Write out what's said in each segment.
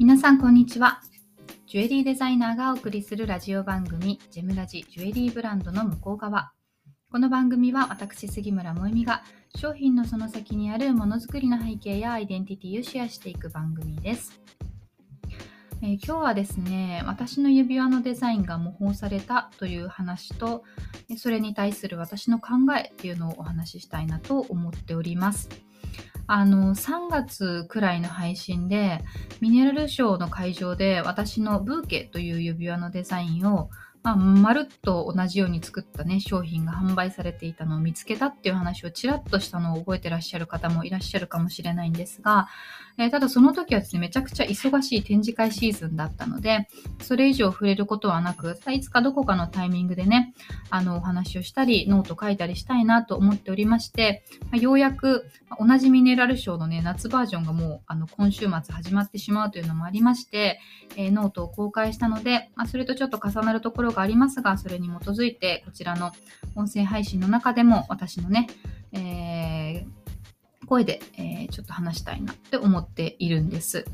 皆さんこんにちは。ジュエリーデザイナーがお送りするラジオ番組ジェムラジジュエリーブランドの向こう側。この番組は私杉村萌実が商品のその先にあるものづくりの背景やアイデンティティをシェアしていく番組です。えー、今日はですね私の指輪のデザインが模倣されたという話とそれに対する私の考えっていうのをお話ししたいなと思っております。あの3月くらいの配信でミネラルショーの会場で私のブーケという指輪のデザインをまあ、まるっと同じように作ったね、商品が販売されていたのを見つけたっていう話をちらっとしたのを覚えてらっしゃる方もいらっしゃるかもしれないんですが、えー、ただその時はですね、めちゃくちゃ忙しい展示会シーズンだったので、それ以上触れることはなく、いつかどこかのタイミングでね、あの、お話をしたり、ノート書いたりしたいなと思っておりまして、まあ、ようやく同じミネラルショーのね、夏バージョンがもう、あの、今週末始まってしまうというのもありまして、えー、ノートを公開したので、まあ、それとちょっと重なるところがありますが、それに基づいて、こちらの音声配信の中でも私のね、えー、声で、えー、ちょっと話したいなって思っているんです。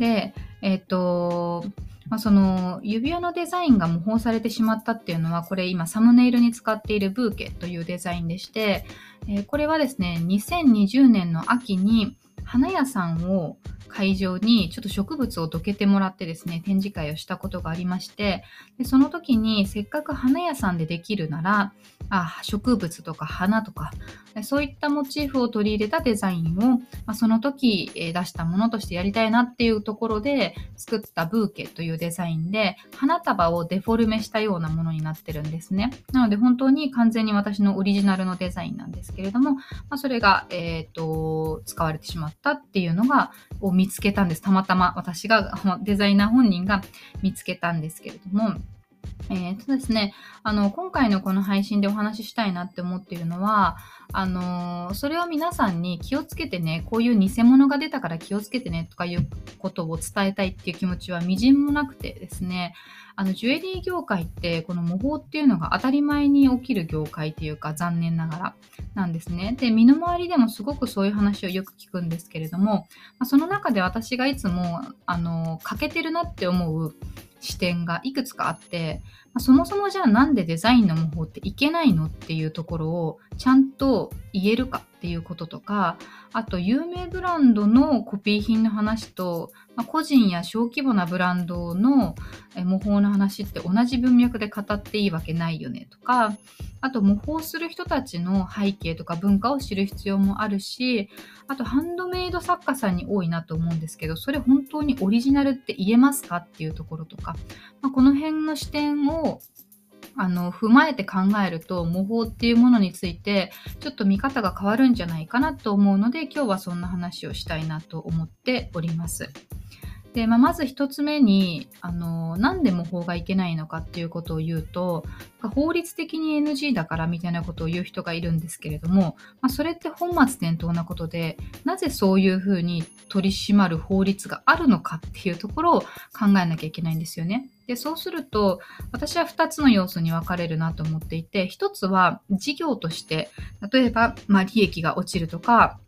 で、えっ、と、まあ、その指輪のデザインが模倣されてしまったっていうのはこれ今サムネイルに使っているブーケというデザインでして、えー、これはですね2020年の秋に花屋さんを会場にちょっと植物をどけてもらってですね、展示会をしたことがありまして、でその時にせっかく花屋さんでできるなら、あ植物とか花とか、そういったモチーフを取り入れたデザインを、まあ、その時、え出したものとしてやりたいなっていうところで作ったブーケというデザインで、花束をデフォルメしたようなものになってるんですね。なので本当に完全に私のオリジナルのデザインなんですけれども、まあ、それが、えっ、ー、と、使われてしまったっていうのが、を見つけたんです。たまたま私が、デザイナー本人が見つけたんですけれども、えー、とですね、あの、今回のこの配信でお話ししたいなって思っているのは、あのー、それを皆さんに気をつけてね、こういう偽物が出たから気をつけてねとかいうことを伝えたいっていう気持ちはみじんもなくてですね、あの、ジュエリー業界ってこの模倣っていうのが当たり前に起きる業界っていうか残念ながらなんですね。で、身の回りでもすごくそういう話をよく聞くんですけれども、まあ、その中で私がいつも、あの、欠けてるなって思う視点がいくつかあって、そもそもじゃあなんでデザインの模倣っていけないのっていうところをちゃんと言えるかっていうこととかあと有名ブランドのコピー品の話と、まあ、個人や小規模なブランドの模倣の話って同じ文脈で語っていいわけないよねとかあと模倣する人たちの背景とか文化を知る必要もあるしあとハンドメイド作家さんに多いなと思うんですけどそれ本当にオリジナルって言えますかっていうところとか、まあ、この辺の視点をあの踏まえて考えると模倣っていうものについてちょっと見方が変わるんじゃないかなと思うので今日はそんな話をしたいなと思っております。で、まあ、まず一つ目に、あの、なんで模倣がいけないのかっていうことを言うと、法律的に NG だからみたいなことを言う人がいるんですけれども、まあ、それって本末転倒なことで、なぜそういうふうに取り締まる法律があるのかっていうところを考えなきゃいけないんですよね。で、そうすると、私は2つの要素に分かれるなと思っていて、1つは事業として、例えば、まあ、利益が落ちるとか、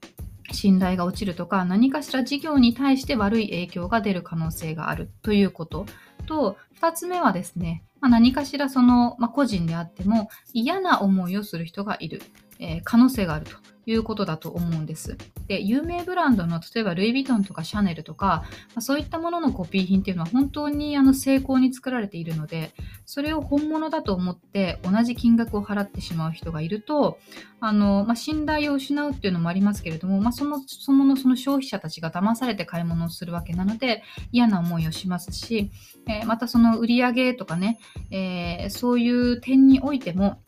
信頼が落ちるとか何かしら事業に対して悪い影響が出る可能性があるということ。と2つ目はですね、まあ、何かしらその、まあ、個人であっても嫌な思いをする人がいる、えー、可能性があるということだと思うんです。で、有名ブランドの例えばルイ・ヴィトンとかシャネルとか、まあ、そういったもののコピー品っていうのは本当にあの成功に作られているので、それを本物だと思って同じ金額を払ってしまう人がいると、あの、まあ、信頼を失うっていうのもありますけれども、まあ、その、その、その消費者たちが騙されて買い物をするわけなので、嫌な思いをしますし、えー、またその売り上げとかね、えー、そういう点においても、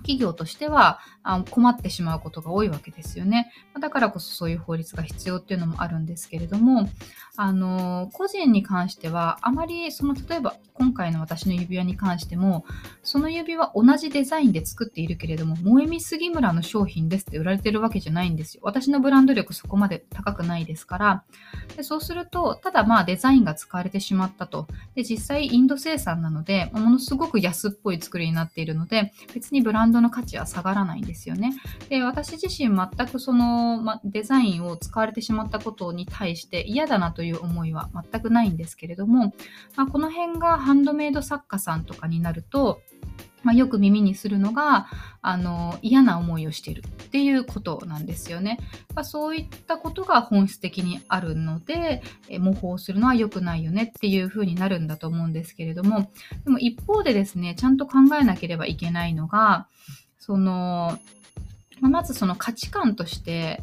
企業としては困ってしまうことが多いわけですよね。だからこそそういう法律が必要っていうのもあるんですけれども、あの、個人に関しては、あまりその、例えば今回の私の指輪に関しても、その指輪同じデザインで作っているけれども、萌実杉村の商品ですって売られてるわけじゃないんですよ。私のブランド力そこまで高くないですから、でそうすると、ただまあデザインが使われてしまったと。で、実際インド生産なので、ものすごく安っぽい作りになっているので、別にブランドンドの価値は下がらないんですよね。で、私自身全くその、ま、デザインを使われてしまったことに対して嫌だなという思いは全くないんですけれども、まあ、この辺がハンドメイド作家さんとかになると、まあ、よく耳にするのがあの嫌な思いをしているっていうことなんですよね。まあ、そういったことが本質的にあるのでえ模倣するのは良くないよねっていうふうになるんだと思うんですけれどもでも一方でですねちゃんと考えなければいけないのがそのまずその価値観として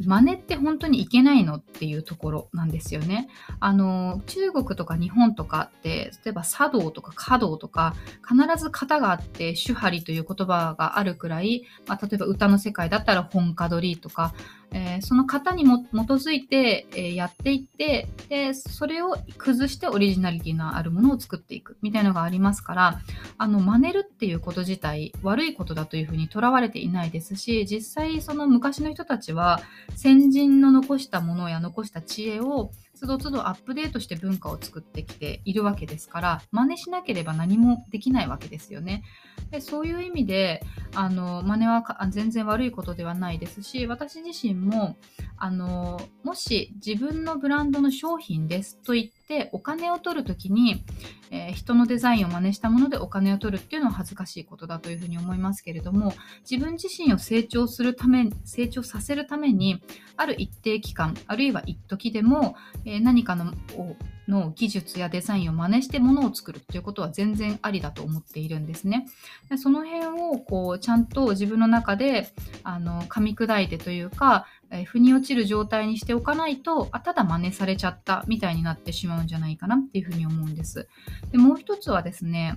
真似って本当にいけないのっていうところなんですよね。あの、中国とか日本とかって、例えば茶道とか華道とか、必ず型があって、手張りという言葉があるくらい、まあ、例えば歌の世界だったら本家取りとか、えー、その型にも基づいて、えー、やっていってでそれを崩してオリジナリティのあるものを作っていくみたいなのがありますからあの真似るっていうこと自体悪いことだというふうにとらわれていないですし実際その昔の人たちは先人の残したものや残した知恵を都度都度アップデートして文化を作ってきているわけですから真似しなければ何もできないわけですよね。でそういう意味であの真似は全然悪いことではないですし私自身もあのもし自分のブランドの商品ですと言ってお金を取るときに、えー、人のデザインを真似したものでお金を取るっていうのは恥ずかしいことだというふうに思いますけれども自分自身を成長するため成長させるためにある一定期間あるいは一時でも、えー、何かのの技術やデザインを真似してものを作るっていうことは全然ありだと思っているんですね。でその辺をこうちゃんと自分の中であの噛み砕いてというか、え、腑に落ちる状態にしておかないとあただ真似されちゃったみたいになってしまうんじゃないかなっていうふうに思うんです。でもう一つはですね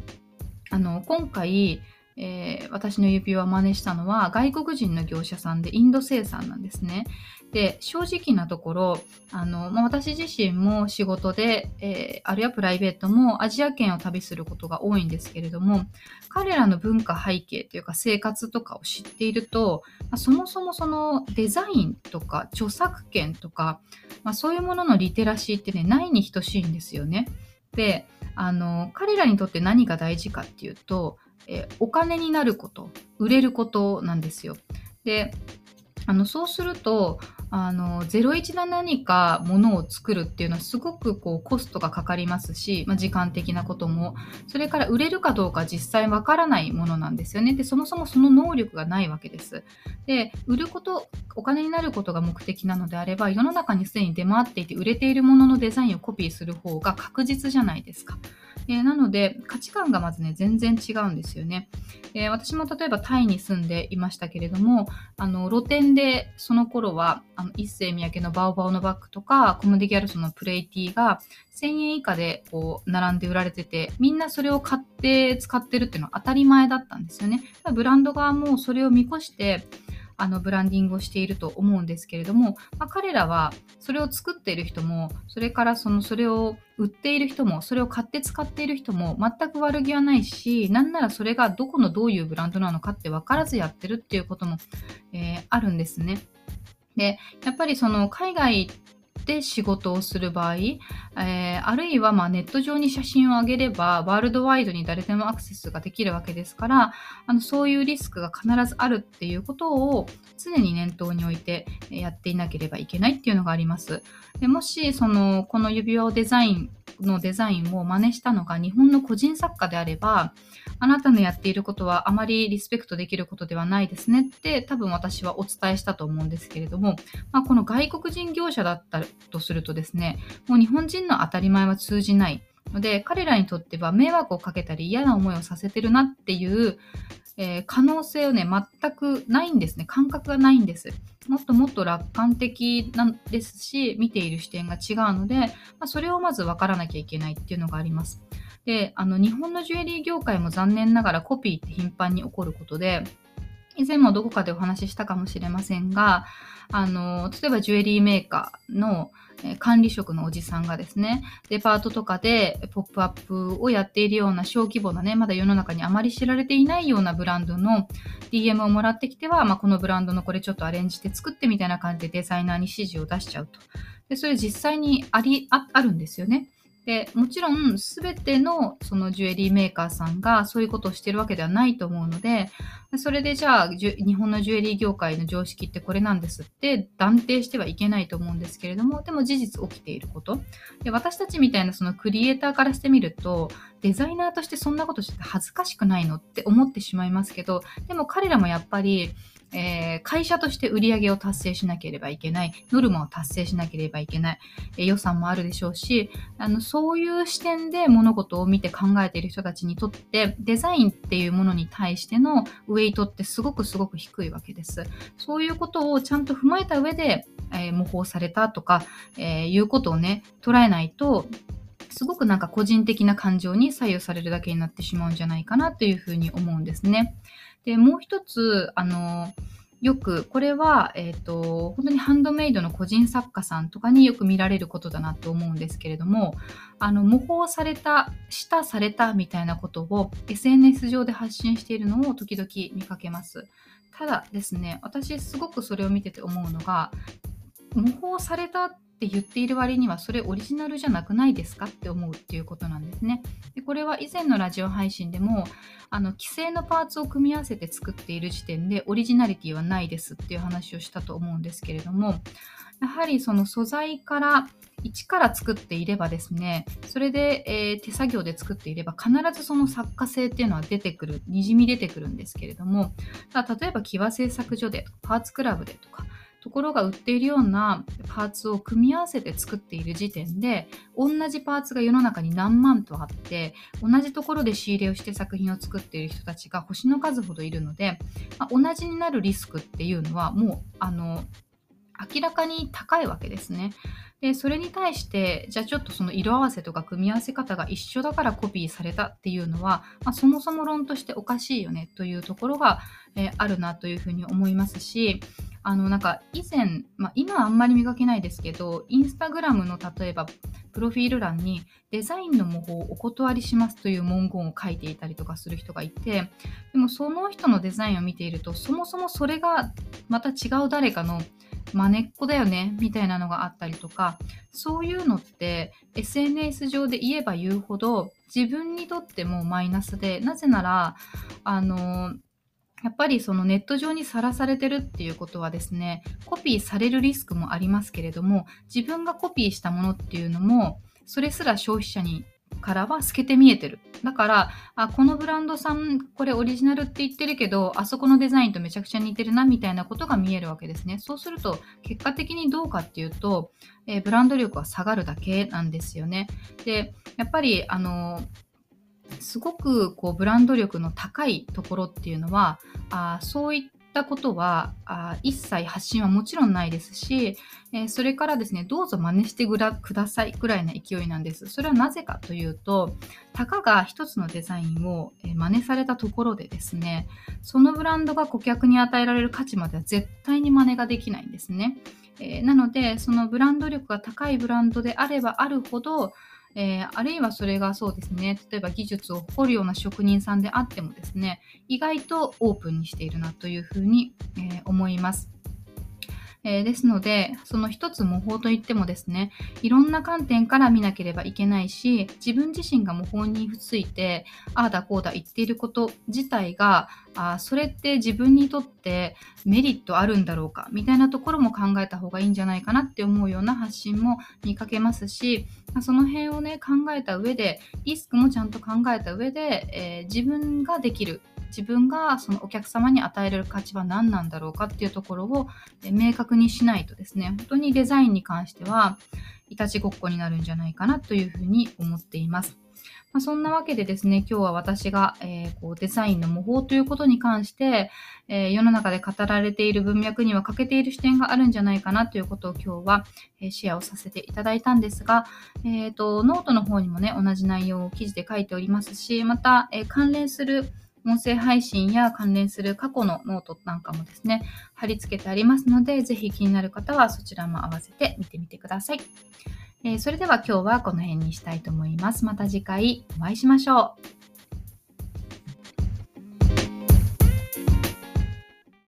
あの今回えー、私の指輪を真似したのは外国人の業者さんでインド生産なんですね。で正直なところあの、まあ、私自身も仕事で、えー、あるいはプライベートもアジア圏を旅することが多いんですけれども彼らの文化背景というか生活とかを知っていると、まあ、そもそもそのデザインとか著作権とか、まあ、そういうもののリテラシーってねないに等しいんですよね。であの彼らにとって何が大事かっていうと、え、お金になること売れることなんですよ。であのそうするとあの01で何かものを作るっていうのはすごくこうコストがかかりますし、まあ、時間的なことも。それから売れるかどうか実際わからないものなんですよね。でそもそもその能力がないわけです。で売ることお金になることが目的なのであれば世の中にすでに出回っていて売れているもののデザインをコピーする方が確実じゃないですか。えー、なので価値観がまずね全然違うんですよね、えー、私も例えばタイに住んでいましたけれどもあの露店でその頃はあの一世三宅のバオバオのバッグとかコムデギャルソのプレイティーが1000円以下でこう並んで売られててみんなそれを買って使ってるっていうのは当たり前だったんですよね。ブランド側もそれを見越してあのブランディングをしていると思うんですけれども、まあ、彼らはそれを作っている人もそれからそのそれを売っている人もそれを買って使っている人も全く悪気はないしなんならそれがどこのどういうブランドなのかって分からずやってるっていうことも、えー、あるんですね。でやっぱりその海外で仕事をする場合、えー、あるいはまネット上に写真を上げればワールドワイドに誰でもアクセスができるわけですからあのそういうリスクが必ずあるっていうことを常に念頭に置いてやっていなければいけないっていうのがあります。でもしそのこの指輪をデザインのデザインを真似したのが日本の個人作家であればあなたのやっていることはあまりリスペクトできることではないですねって多分私はお伝えしたと思うんですけれども、まあ、この外国人業者だったとするとですねもう日本人の当たり前は通じないので彼らにとっては迷惑をかけたり嫌な思いをさせてるなっていうえー、可能性をね、全くないんですね。感覚がないんです。もっともっと楽観的なんですし、見ている視点が違うので、まあ、それをまず分からなきゃいけないっていうのがあります。で、あの、日本のジュエリー業界も残念ながらコピーって頻繁に起こることで、以前もどこかでお話ししたかもしれませんが、あの、例えばジュエリーメーカーの管理職のおじさんがですね、デパートとかでポップアップをやっているような小規模なね、まだ世の中にあまり知られていないようなブランドの DM をもらってきては、まあ、このブランドのこれちょっとアレンジして作ってみたいな感じでデザイナーに指示を出しちゃうと。で、それ実際にあり、ああるんですよね。でもちろん全てのそのジュエリーメーカーさんがそういうことをしてるわけではないと思うのでそれでじゃあ日本のジュエリー業界の常識ってこれなんですって断定してはいけないと思うんですけれどもでも事実起きていること。で私たちみたいなそのクリエイターからしてみるとデザイナーとしてそんなことして恥ずかしくないのって思ってしまいますけどでも彼らもやっぱりえー、会社として売り上げを達成しなければいけない、ノルマを達成しなければいけない、えー、予算もあるでしょうしあの、そういう視点で物事を見て考えている人たちにとって、デザインっていうものに対してのウェイトってすごくすごく低いわけです。そういうことをちゃんと踏まえた上で、えー、模倣されたとか、えいうことをね、捉えないと、すごくなんか個人的な感情に左右されるだけになってしまうんじゃないかなというふうに思うんですね。で、もう一つ、あの、よく、これは、えっ、ー、と、本当にハンドメイドの個人作家さんとかによく見られることだなと思うんですけれども、あの、模倣された、したされたみたいなことを SNS 上で発信しているのを時々見かけます。ただですね、私すごくそれを見てて思うのが、模倣されたって言っている割にはそれオリジナルじゃなくないですか？って思うっていうことなんですね。でこれは以前のラジオ配信でもあの既成のパーツを組み合わせて作っている時点でオリジナリティはないですっていう話をしたと思うんですけれどもやはりその素材から一から作っていればですねそれで、えー、手作業で作っていれば必ずその作家性っていうのは出てくるにじみ出てくるんですけれども例えばキワ製作所でパーツクラブでとかところが売っているようなパーツを組み合わせて作っている時点で同じパーツが世の中に何万とあって同じところで仕入れをして作品を作っている人たちが星の数ほどいるので、まあ、同じになるリスクっていうのはもうあの明らかに高いわけですね。でそれに対してじゃあちょっとその色合わせとか組み合わせ方が一緒だからコピーされたっていうのは、まあ、そもそも論としておかしいよねというところが、えー、あるなというふうに思いますしあのなんか以前、まあ、今はあんまり見かけないですけどインスタグラムの例えばプロフィール欄にデザインの模倣をお断りしますという文言を書いていたりとかする人がいてでもその人のデザインを見ているとそもそもそれがまた違う誰かのまねっこだよねみたいなのがあったりとかそういうのって SNS 上で言えば言うほど自分にとってもマイナスでなぜならあのやっぱりそのネット上にさらされてるっていうことはですねコピーされるリスクもありますけれども自分がコピーしたものっていうのもそれすら消費者にからは透けて見えてる。だから、あ、このブランドさん、これオリジナルって言ってるけど、あそこのデザインとめちゃくちゃ似てるな、みたいなことが見えるわけですね。そうすると、結果的にどうかっていうと、えー、ブランド力は下がるだけなんですよね。で、やっぱり、あの、すごくこうブランド力の高いところっていうのはあそういったことはあ一切発信はもちろんないですし、えー、それからですね、どうぞ真似してくださいぐらいな勢いなんです。それはなぜかというと、たかが一つのデザインを真似されたところでですね、そのブランドが顧客に与えられる価値までは絶対に真似ができないんですね。えー、なので、そのブランド力が高いブランドであればあるほど、えー、あるいはそれがそうですね、例えば技術を誇るような職人さんであってもですね、意外とオープンにしているなというふうに、えー、思います。えー、ですので、その一つ模倣といってもですね、いろんな観点から見なければいけないし、自分自身が模倣について、ああだこうだ言っていること自体が、あそれって自分にとってメリットあるんだろうかみたいなところも考えた方がいいんじゃないかなって思うような発信も見かけますしその辺をね考えた上でリスクもちゃんと考えた上で、えー、自分ができる自分がそのお客様に与えれる価値は何なんだろうかっていうところを明確にしないとですね、本当にデザインに関してはいたちごっこになるんじゃないかなというふうに思っています。まあ、そんなわけでですね、今日は私が、えー、こうデザインの模倣ということに関して、えー、世の中で語られている文脈には欠けている視点があるんじゃないかなということを今日は、えー、シェアをさせていただいたんですが、えーと、ノートの方にもね、同じ内容を記事で書いておりますし、また、え関連する音声配信や関連する過去のノートなんかもですね、貼り付けてありますので、ぜひ気になる方はそちらも合わせて見てみてください。えー、それでは今日はこの辺にしたいと思います。また次回お会いしましょう。